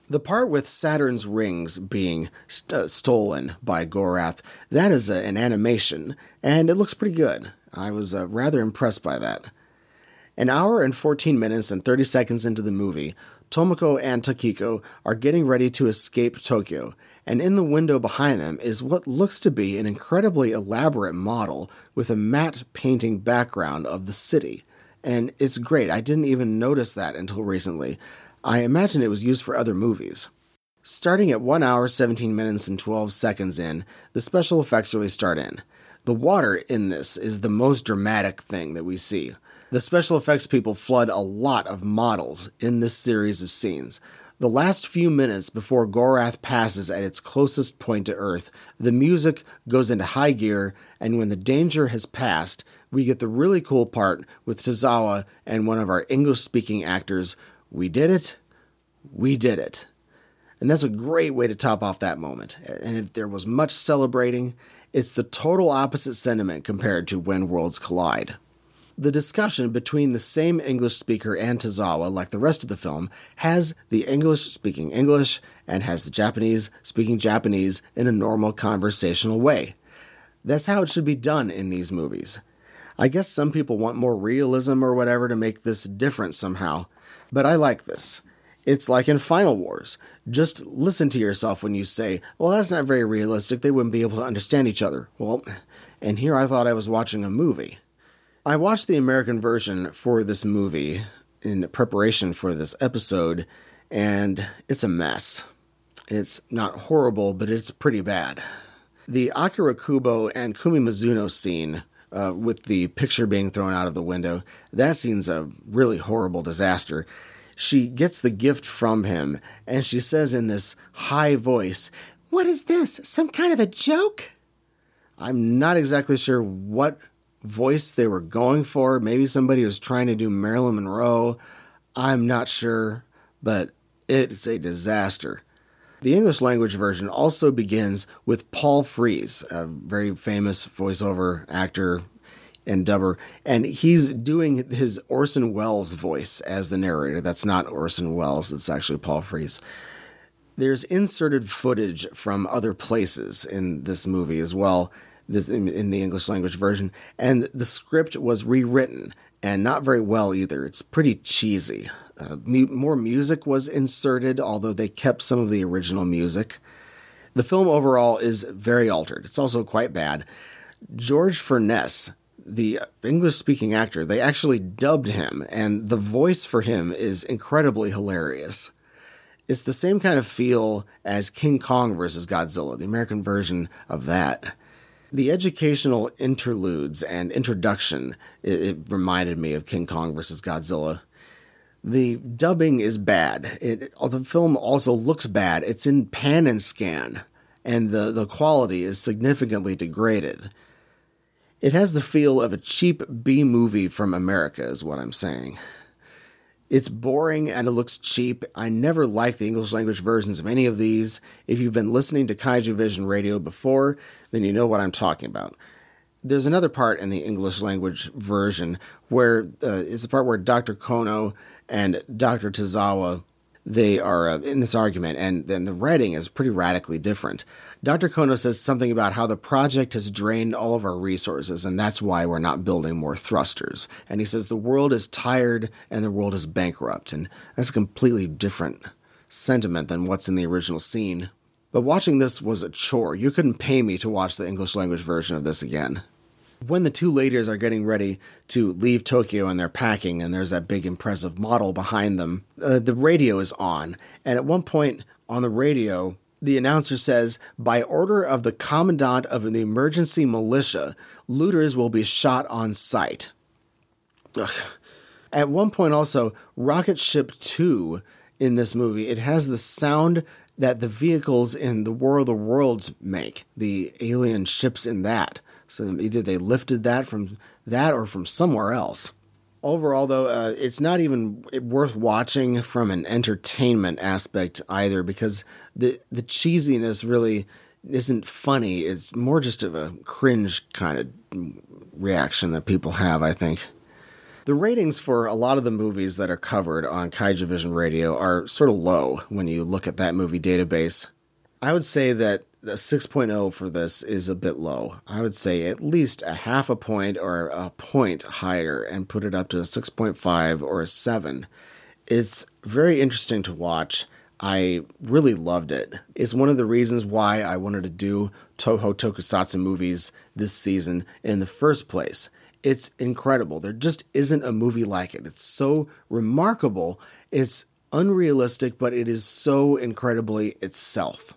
The part with Saturn's rings being st- stolen by Gorath, that is a, an animation, and it looks pretty good. I was uh, rather impressed by that. An hour and 14 minutes and 30 seconds into the movie, Tomoko and Takiko are getting ready to escape Tokyo, and in the window behind them is what looks to be an incredibly elaborate model with a matte painting background of the city. And it's great, I didn't even notice that until recently. I imagine it was used for other movies. Starting at 1 hour 17 minutes and 12 seconds in, the special effects really start in. The water in this is the most dramatic thing that we see. The special effects people flood a lot of models in this series of scenes. The last few minutes before Gorath passes at its closest point to Earth, the music goes into high gear, and when the danger has passed, we get the really cool part with Tozawa and one of our English speaking actors. We did it. We did it. And that's a great way to top off that moment. And if there was much celebrating, it's the total opposite sentiment compared to When Worlds Collide. The discussion between the same English speaker and Tozawa, like the rest of the film, has the English speaking English and has the Japanese speaking Japanese in a normal conversational way. That's how it should be done in these movies. I guess some people want more realism or whatever to make this different somehow, but I like this. It's like in Final Wars. Just listen to yourself when you say, well, that's not very realistic. They wouldn't be able to understand each other. Well, and here I thought I was watching a movie. I watched the American version for this movie in preparation for this episode, and it's a mess. It's not horrible, but it's pretty bad. The Akira Kubo and Kumi Mizuno scene, uh, with the picture being thrown out of the window, that scene's a really horrible disaster she gets the gift from him and she says in this high voice, What is this? Some kind of a joke? I'm not exactly sure what voice they were going for. Maybe somebody was trying to do Marilyn Monroe. I'm not sure, but it's a disaster. The English language version also begins with Paul Frees, a very famous voiceover actor, and dubber, and he's doing his Orson Welles voice as the narrator. That's not Orson Welles, it's actually Paul Frees. There's inserted footage from other places in this movie as well, this, in, in the English language version, and the script was rewritten and not very well either. It's pretty cheesy. Uh, mu- more music was inserted, although they kept some of the original music. The film overall is very altered. It's also quite bad. George Furness the English speaking actor, they actually dubbed him, and the voice for him is incredibly hilarious. It's the same kind of feel as King Kong versus Godzilla, the American version of that. The educational interludes and introduction, it, it reminded me of King Kong versus Godzilla. The dubbing is bad. It, the film also looks bad. It's in pan and scan, and the, the quality is significantly degraded. It has the feel of a cheap B movie from America, is what I'm saying. It's boring and it looks cheap. I never liked the English language versions of any of these. If you've been listening to Kaiju Vision Radio before, then you know what I'm talking about. There's another part in the English language version where uh, it's the part where Dr. Kono and Dr. Tozawa they are uh, in this argument, and then the writing is pretty radically different. Dr. Kono says something about how the project has drained all of our resources, and that's why we're not building more thrusters. And he says the world is tired and the world is bankrupt, and that's a completely different sentiment than what's in the original scene. But watching this was a chore. You couldn't pay me to watch the English language version of this again. When the two ladies are getting ready to leave Tokyo and they're packing, and there's that big impressive model behind them, uh, the radio is on. And at one point on the radio, the announcer says, By order of the commandant of the emergency militia, looters will be shot on sight. Ugh. At one point, also, Rocket Ship 2 in this movie, it has the sound that the vehicles in the War of the Worlds make, the alien ships in that. So either they lifted that from that or from somewhere else. Overall, though, uh, it's not even worth watching from an entertainment aspect either because the the cheesiness really isn't funny. It's more just of a cringe kind of reaction that people have, I think. The ratings for a lot of the movies that are covered on Kaiju Vision Radio are sort of low when you look at that movie database. I would say that the 6.0 for this is a bit low. I would say at least a half a point or a point higher and put it up to a 6.5 or a 7. It's very interesting to watch. I really loved it. It's one of the reasons why I wanted to do Toho Tokusatsu movies this season in the first place. It's incredible. There just isn't a movie like it. It's so remarkable. It's unrealistic, but it is so incredibly itself.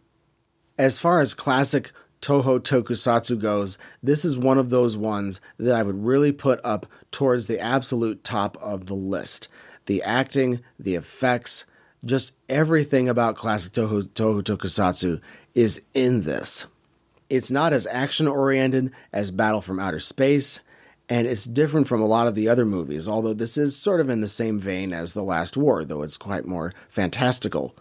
As far as classic Toho Tokusatsu goes, this is one of those ones that I would really put up towards the absolute top of the list. The acting, the effects, just everything about classic Toho, Toho Tokusatsu is in this. It's not as action oriented as Battle from Outer Space and it's different from a lot of the other movies, although this is sort of in the same vein as The Last War, though it's quite more fantastical.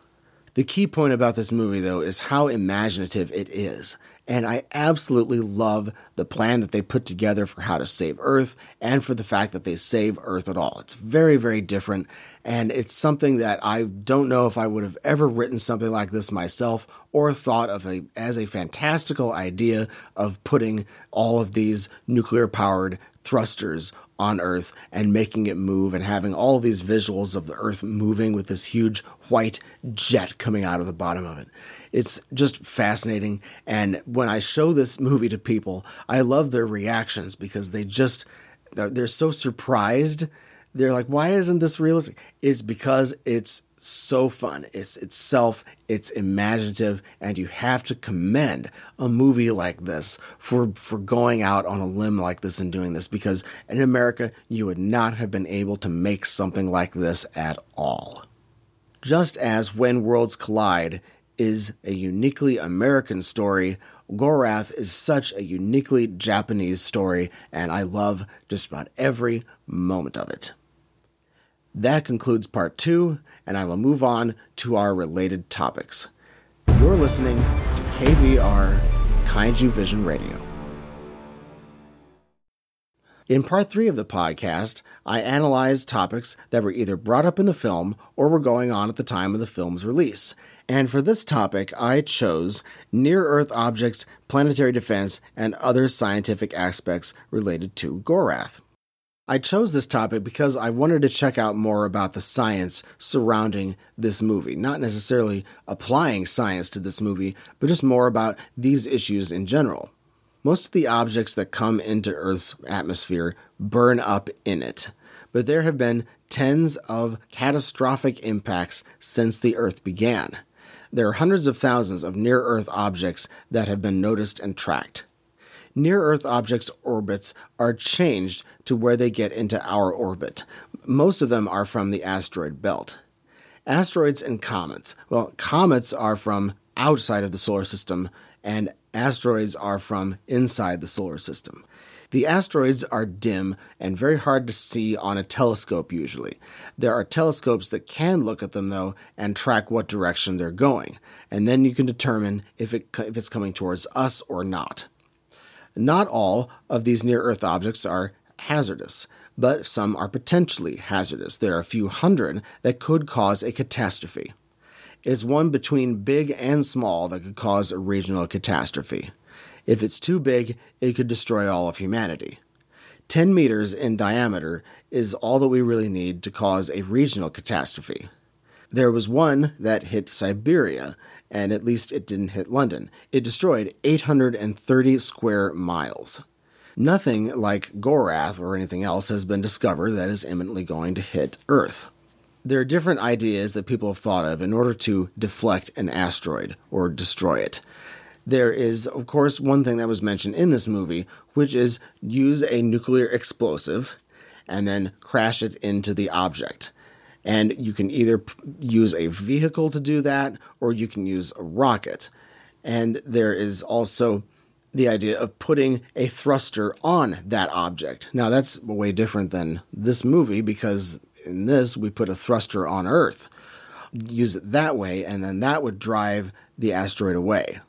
The key point about this movie, though, is how imaginative it is. And I absolutely love the plan that they put together for how to save Earth and for the fact that they save Earth at all. It's very, very different. And it's something that I don't know if I would have ever written something like this myself or thought of a, as a fantastical idea of putting all of these nuclear powered thrusters on Earth and making it move and having all these visuals of the Earth moving with this huge white jet coming out of the bottom of it. It's just fascinating. And when I show this movie to people, I love their reactions because they just, they're so surprised they're like, why isn't this realistic? It's because it's so fun. It's itself, it's imaginative, and you have to commend a movie like this for for going out on a limb like this and doing this because in America you would not have been able to make something like this at all. Just as When Worlds Collide is a uniquely American story, Gorath is such a uniquely Japanese story, and I love just about every moment of it. That concludes part two, and I will move on to our related topics. You're listening to KVR Kaiju Vision Radio. In part three of the podcast, I analyzed topics that were either brought up in the film or were going on at the time of the film's release. And for this topic, I chose near Earth objects, planetary defense, and other scientific aspects related to Gorath. I chose this topic because I wanted to check out more about the science surrounding this movie. Not necessarily applying science to this movie, but just more about these issues in general. Most of the objects that come into Earth's atmosphere burn up in it, but there have been tens of catastrophic impacts since the Earth began. There are hundreds of thousands of near Earth objects that have been noticed and tracked near Earth objects' orbits are changed to where they get into our orbit. Most of them are from the asteroid belt. Asteroids and comets. Well, comets are from outside of the solar system, and asteroids are from inside the solar system. The asteroids are dim and very hard to see on a telescope usually. There are telescopes that can look at them though and track what direction they're going, and then you can determine if, it, if it's coming towards us or not. Not all of these near Earth objects are hazardous, but some are potentially hazardous. There are a few hundred that could cause a catastrophe. It's one between big and small that could cause a regional catastrophe. If it's too big, it could destroy all of humanity. 10 meters in diameter is all that we really need to cause a regional catastrophe. There was one that hit Siberia and at least it didn't hit London. It destroyed 830 square miles. Nothing like Gorath or anything else has been discovered that is imminently going to hit Earth. There are different ideas that people have thought of in order to deflect an asteroid or destroy it. There is, of course, one thing that was mentioned in this movie, which is use a nuclear explosive and then crash it into the object. And you can either use a vehicle to do that or you can use a rocket. And there is also the idea of putting a thruster on that object. Now, that's way different than this movie because in this, we put a thruster on Earth, use it that way, and then that would drive the asteroid away.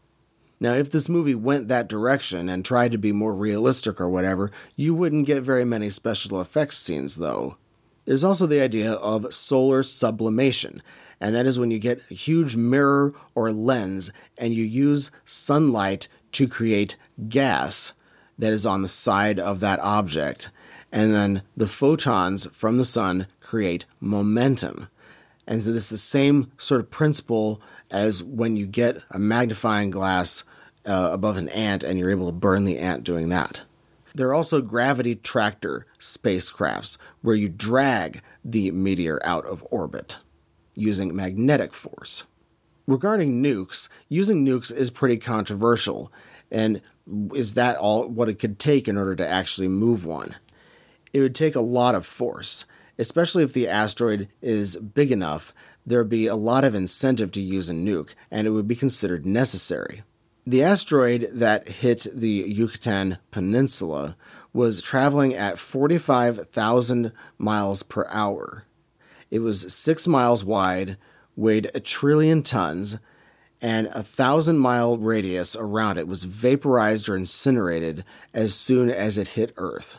Now, if this movie went that direction and tried to be more realistic or whatever, you wouldn't get very many special effects scenes, though. There's also the idea of solar sublimation, and that is when you get a huge mirror or lens and you use sunlight to create gas that is on the side of that object. And then the photons from the sun create momentum. And so this is the same sort of principle as when you get a magnifying glass uh, above an ant and you're able to burn the ant doing that. There are also gravity tractor spacecrafts where you drag the meteor out of orbit using magnetic force. Regarding nukes, using nukes is pretty controversial, and is that all what it could take in order to actually move one? It would take a lot of force, especially if the asteroid is big enough. There'd be a lot of incentive to use a nuke, and it would be considered necessary. The asteroid that hit the Yucatan Peninsula was traveling at 45,000 miles per hour. It was six miles wide, weighed a trillion tons, and a thousand mile radius around it was vaporized or incinerated as soon as it hit Earth.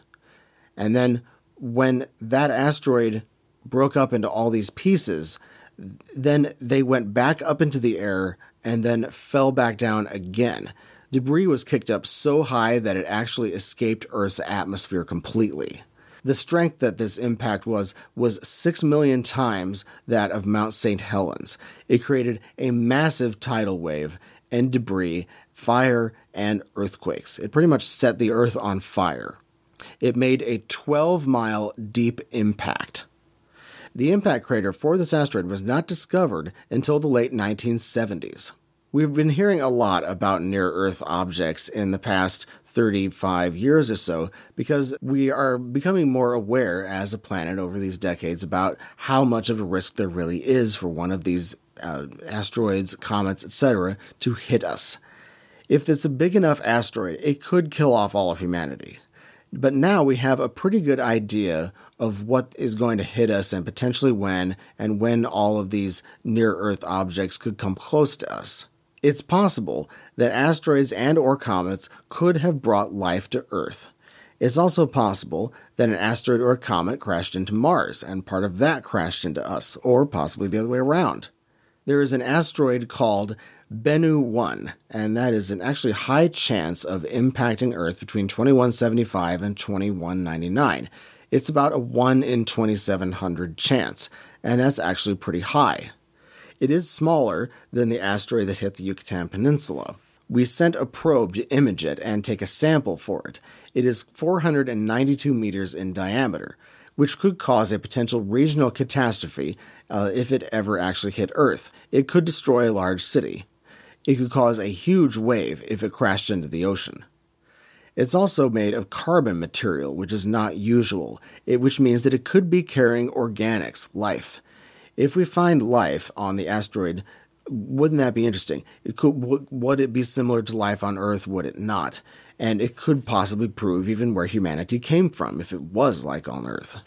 And then when that asteroid broke up into all these pieces, then they went back up into the air and then fell back down again. Debris was kicked up so high that it actually escaped Earth's atmosphere completely. The strength that this impact was was 6 million times that of Mount St. Helens. It created a massive tidal wave and debris, fire, and earthquakes. It pretty much set the Earth on fire. It made a 12 mile deep impact. The impact crater for this asteroid was not discovered until the late 1970s. We've been hearing a lot about near Earth objects in the past 35 years or so because we are becoming more aware as a planet over these decades about how much of a risk there really is for one of these uh, asteroids, comets, etc., to hit us. If it's a big enough asteroid, it could kill off all of humanity. But now we have a pretty good idea of what is going to hit us and potentially when, and when all of these near Earth objects could come close to us. It's possible that asteroids and or comets could have brought life to Earth. It's also possible that an asteroid or comet crashed into Mars and part of that crashed into us, or possibly the other way around. There is an asteroid called Bennu 1, and that is an actually high chance of impacting Earth between 2175 and 2199. It's about a 1 in 2700 chance, and that's actually pretty high. It is smaller than the asteroid that hit the Yucatan Peninsula. We sent a probe to image it and take a sample for it. It is 492 meters in diameter, which could cause a potential regional catastrophe uh, if it ever actually hit Earth. It could destroy a large city. It could cause a huge wave if it crashed into the ocean. It's also made of carbon material, which is not usual, which means that it could be carrying organics, life. If we find life on the asteroid, wouldn't that be interesting? It could, would it be similar to life on Earth? Would it not? And it could possibly prove even where humanity came from if it was like on Earth.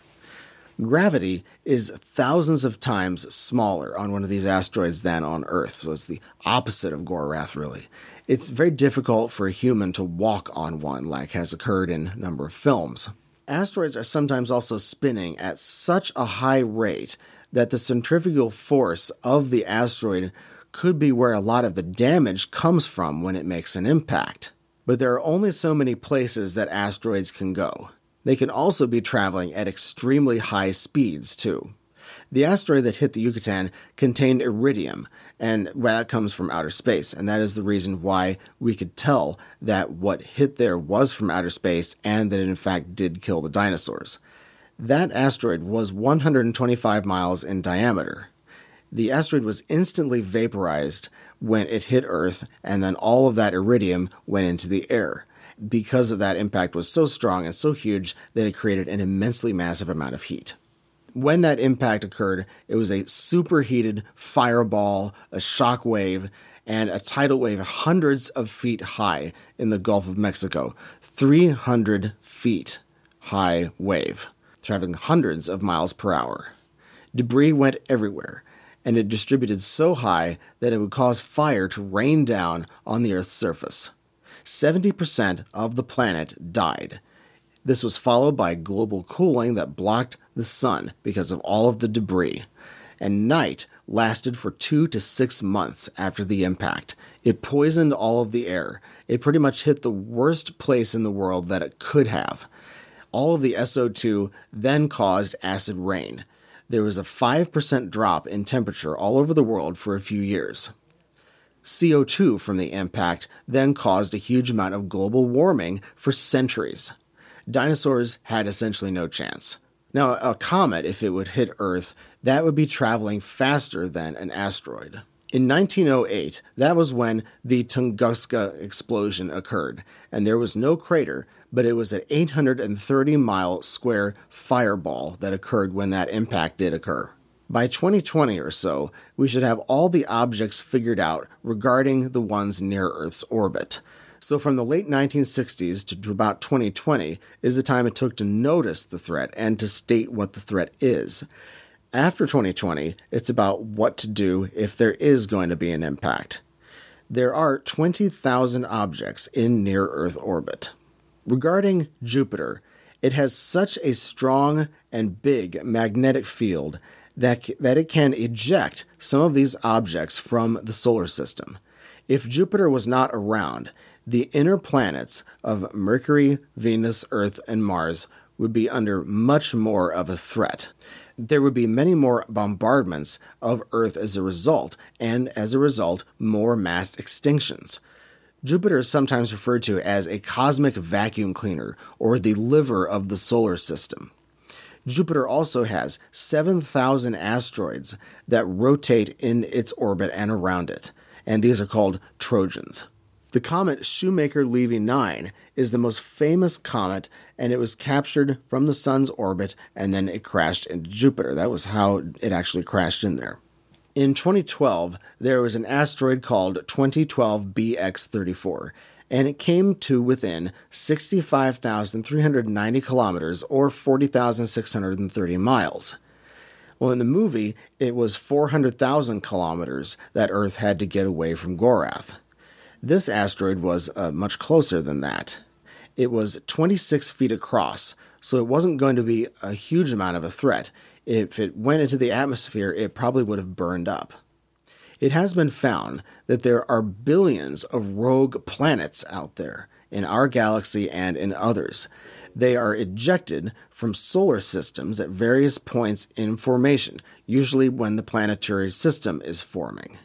Gravity is thousands of times smaller on one of these asteroids than on Earth, so it's the opposite of Gorath, really. It's very difficult for a human to walk on one, like has occurred in a number of films. Asteroids are sometimes also spinning at such a high rate that the centrifugal force of the asteroid could be where a lot of the damage comes from when it makes an impact. But there are only so many places that asteroids can go. They can also be traveling at extremely high speeds, too. The asteroid that hit the Yucatan contained iridium, and that comes from outer space, and that is the reason why we could tell that what hit there was from outer space and that it in fact did kill the dinosaurs. That asteroid was 125 miles in diameter. The asteroid was instantly vaporized when it hit Earth, and then all of that iridium went into the air because of that impact was so strong and so huge that it created an immensely massive amount of heat. When that impact occurred, it was a superheated fireball, a shock wave, and a tidal wave hundreds of feet high in the Gulf of Mexico. 300 feet high wave, traveling hundreds of miles per hour. Debris went everywhere, and it distributed so high that it would cause fire to rain down on the Earth's surface. 70% of the planet died. This was followed by global cooling that blocked the sun because of all of the debris. And night lasted for two to six months after the impact. It poisoned all of the air. It pretty much hit the worst place in the world that it could have. All of the SO2 then caused acid rain. There was a 5% drop in temperature all over the world for a few years. CO2 from the impact then caused a huge amount of global warming for centuries. Dinosaurs had essentially no chance. Now, a comet, if it would hit Earth, that would be traveling faster than an asteroid. In 1908, that was when the Tunguska explosion occurred, and there was no crater, but it was an 830 mile square fireball that occurred when that impact did occur. By 2020 or so, we should have all the objects figured out regarding the ones near Earth's orbit. So, from the late 1960s to about 2020 is the time it took to notice the threat and to state what the threat is. After 2020, it's about what to do if there is going to be an impact. There are 20,000 objects in near Earth orbit. Regarding Jupiter, it has such a strong and big magnetic field that, that it can eject some of these objects from the solar system. If Jupiter was not around, the inner planets of Mercury, Venus, Earth, and Mars would be under much more of a threat. There would be many more bombardments of Earth as a result, and as a result, more mass extinctions. Jupiter is sometimes referred to as a cosmic vacuum cleaner or the liver of the solar system. Jupiter also has 7,000 asteroids that rotate in its orbit and around it, and these are called Trojans. The comet Shoemaker Levy 9 is the most famous comet, and it was captured from the sun's orbit and then it crashed into Jupiter. That was how it actually crashed in there. In 2012, there was an asteroid called 2012 BX34, and it came to within 65,390 kilometers or 40,630 miles. Well, in the movie, it was 400,000 kilometers that Earth had to get away from Gorath. This asteroid was uh, much closer than that. It was 26 feet across, so it wasn't going to be a huge amount of a threat. If it went into the atmosphere, it probably would have burned up. It has been found that there are billions of rogue planets out there in our galaxy and in others. They are ejected from solar systems at various points in formation, usually when the planetary system is forming.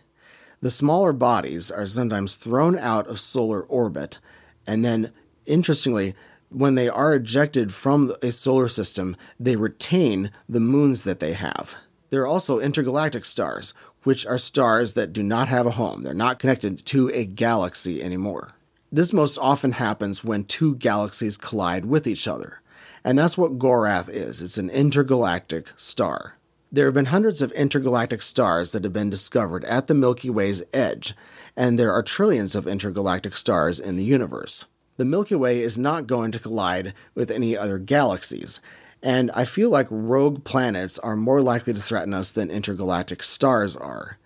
The smaller bodies are sometimes thrown out of solar orbit, and then, interestingly, when they are ejected from a solar system, they retain the moons that they have. There are also intergalactic stars, which are stars that do not have a home. They're not connected to a galaxy anymore. This most often happens when two galaxies collide with each other. And that's what Gorath is it's an intergalactic star. There have been hundreds of intergalactic stars that have been discovered at the Milky Way's edge, and there are trillions of intergalactic stars in the universe. The Milky Way is not going to collide with any other galaxies, and I feel like rogue planets are more likely to threaten us than intergalactic stars are.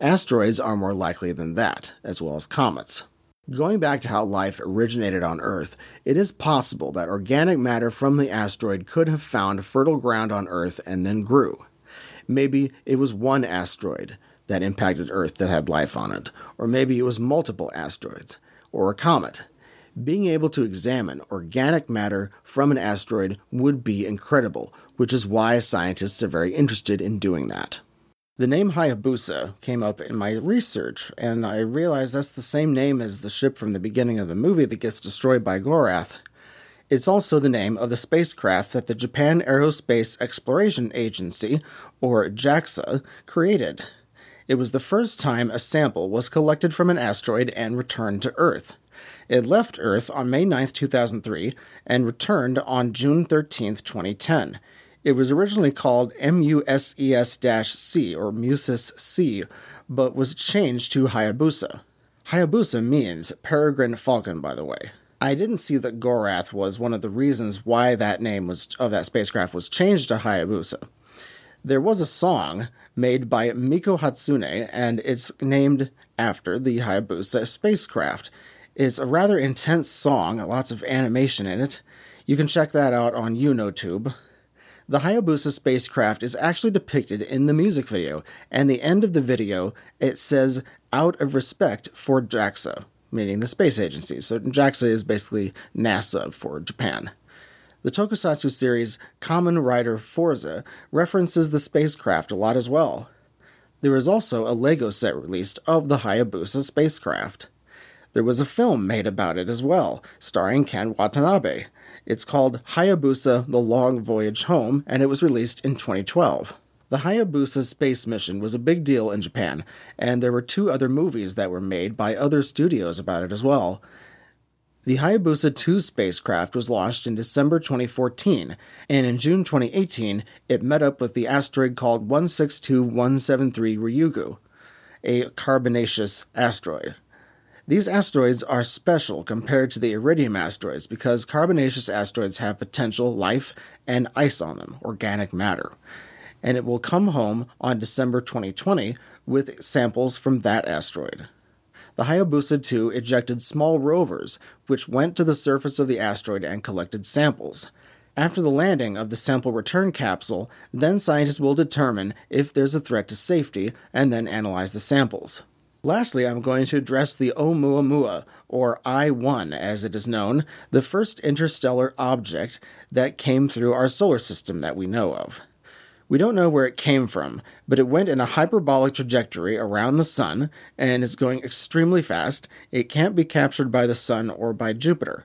Asteroids are more likely than that, as well as comets. Going back to how life originated on Earth, it is possible that organic matter from the asteroid could have found fertile ground on Earth and then grew. Maybe it was one asteroid that impacted Earth that had life on it, or maybe it was multiple asteroids, or a comet. Being able to examine organic matter from an asteroid would be incredible, which is why scientists are very interested in doing that. The name Hayabusa came up in my research, and I realized that's the same name as the ship from the beginning of the movie that gets destroyed by Gorath. It's also the name of the spacecraft that the Japan Aerospace Exploration Agency, or JAXA, created. It was the first time a sample was collected from an asteroid and returned to Earth. It left Earth on May 9, 2003, and returned on June 13, 2010. It was originally called MUSES C, or MUSES C, but was changed to Hayabusa. Hayabusa means peregrine falcon, by the way. I didn't see that Gorath was one of the reasons why that name was of that spacecraft was changed to Hayabusa. There was a song made by Miku Hatsune, and it's named after the Hayabusa spacecraft. It's a rather intense song, lots of animation in it. You can check that out on UNOTube. The Hayabusa spacecraft is actually depicted in the music video, and the end of the video it says out of respect for JAXA, meaning the space agency. So JAXA is basically NASA for Japan. The tokusatsu series Kamen Rider Fourze references the spacecraft a lot as well. There is also a Lego set released of the Hayabusa spacecraft. There was a film made about it as well, starring Ken Watanabe. It's called Hayabusa The Long Voyage Home, and it was released in 2012. The Hayabusa space mission was a big deal in Japan, and there were two other movies that were made by other studios about it as well. The Hayabusa 2 spacecraft was launched in December 2014, and in June 2018, it met up with the asteroid called 162173 Ryugu, a carbonaceous asteroid. These asteroids are special compared to the iridium asteroids because carbonaceous asteroids have potential life and ice on them, organic matter. And it will come home on December 2020 with samples from that asteroid. The Hayabusa 2 ejected small rovers, which went to the surface of the asteroid and collected samples. After the landing of the sample return capsule, then scientists will determine if there's a threat to safety and then analyze the samples. Lastly, I'm going to address the Oumuamua, or I 1 as it is known, the first interstellar object that came through our solar system that we know of. We don't know where it came from, but it went in a hyperbolic trajectory around the Sun and is going extremely fast. It can't be captured by the Sun or by Jupiter.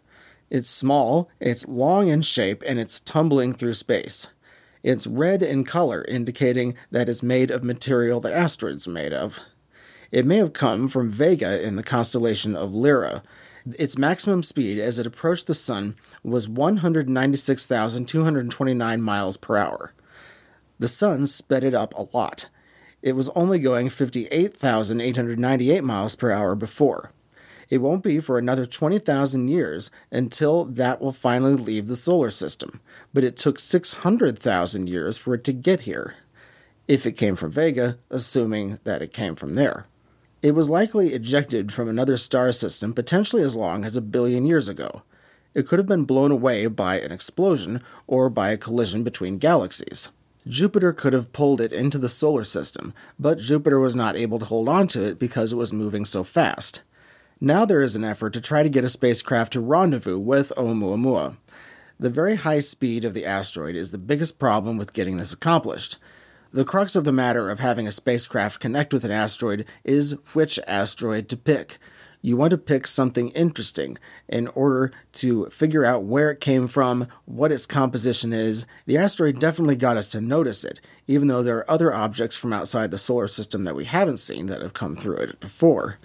It's small, it's long in shape, and it's tumbling through space. It's red in color, indicating that it's made of material that asteroids are made of. It may have come from Vega in the constellation of Lyra. Its maximum speed as it approached the Sun was 196,229 miles per hour. The Sun sped it up a lot. It was only going 58,898 miles per hour before. It won't be for another 20,000 years until that will finally leave the solar system, but it took 600,000 years for it to get here. If it came from Vega, assuming that it came from there. It was likely ejected from another star system potentially as long as a billion years ago. It could have been blown away by an explosion or by a collision between galaxies. Jupiter could have pulled it into the solar system, but Jupiter was not able to hold on to it because it was moving so fast. Now there is an effort to try to get a spacecraft to rendezvous with Oumuamua. The very high speed of the asteroid is the biggest problem with getting this accomplished. The crux of the matter of having a spacecraft connect with an asteroid is which asteroid to pick. You want to pick something interesting in order to figure out where it came from, what its composition is. The asteroid definitely got us to notice it, even though there are other objects from outside the solar system that we haven't seen that have come through it before.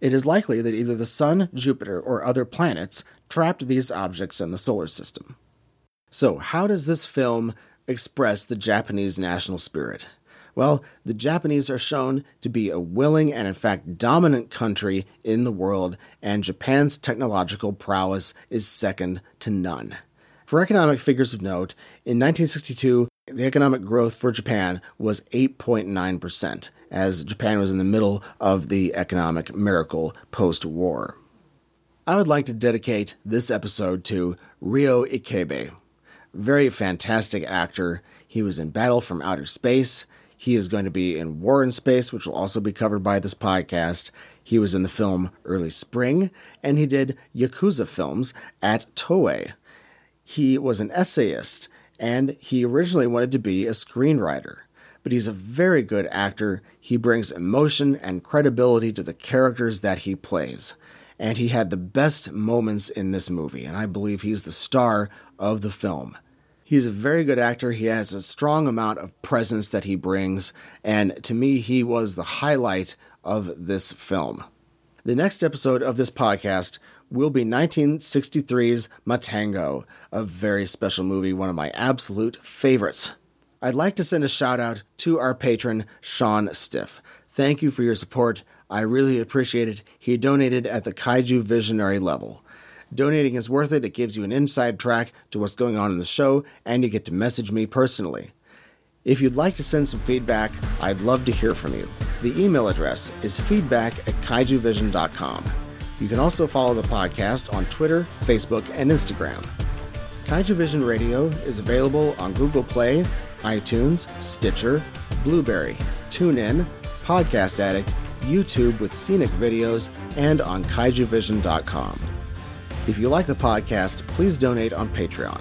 It is likely that either the Sun, Jupiter, or other planets trapped these objects in the solar system. So, how does this film express the Japanese national spirit? Well, the Japanese are shown to be a willing and, in fact, dominant country in the world, and Japan's technological prowess is second to none. For economic figures of note, in 1962, the economic growth for Japan was 8.9%, as Japan was in the middle of the economic miracle post war. I would like to dedicate this episode to Ryo Ikebe, very fantastic actor. He was in Battle from Outer Space. He is going to be in War in Space, which will also be covered by this podcast. He was in the film Early Spring, and he did Yakuza films at Toei. He was an essayist, and he originally wanted to be a screenwriter. But he's a very good actor. He brings emotion and credibility to the characters that he plays. And he had the best moments in this movie, and I believe he's the star of the film. He's a very good actor. He has a strong amount of presence that he brings, and to me, he was the highlight of this film. The next episode of this podcast will be 1963's Matango, a very special movie, one of my absolute favorites. I'd like to send a shout out to our patron, Sean Stiff. Thank you for your support. I really appreciate it. He donated at the Kaiju Visionary level. Donating is worth it. It gives you an inside track to what's going on in the show, and you get to message me personally. If you'd like to send some feedback, I'd love to hear from you. The email address is feedback at kaijuvision.com. You can also follow the podcast on Twitter, Facebook, and Instagram. Kaiju Vision Radio is available on Google Play, iTunes, Stitcher, Blubrry, TuneIn, Podcast Addict, YouTube with scenic videos, and on kaijuvision.com. If you like the podcast, please donate on Patreon.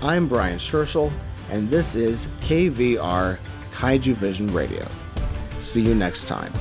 I'm Brian Scherschel, and this is KVR Kaiju Vision Radio. See you next time.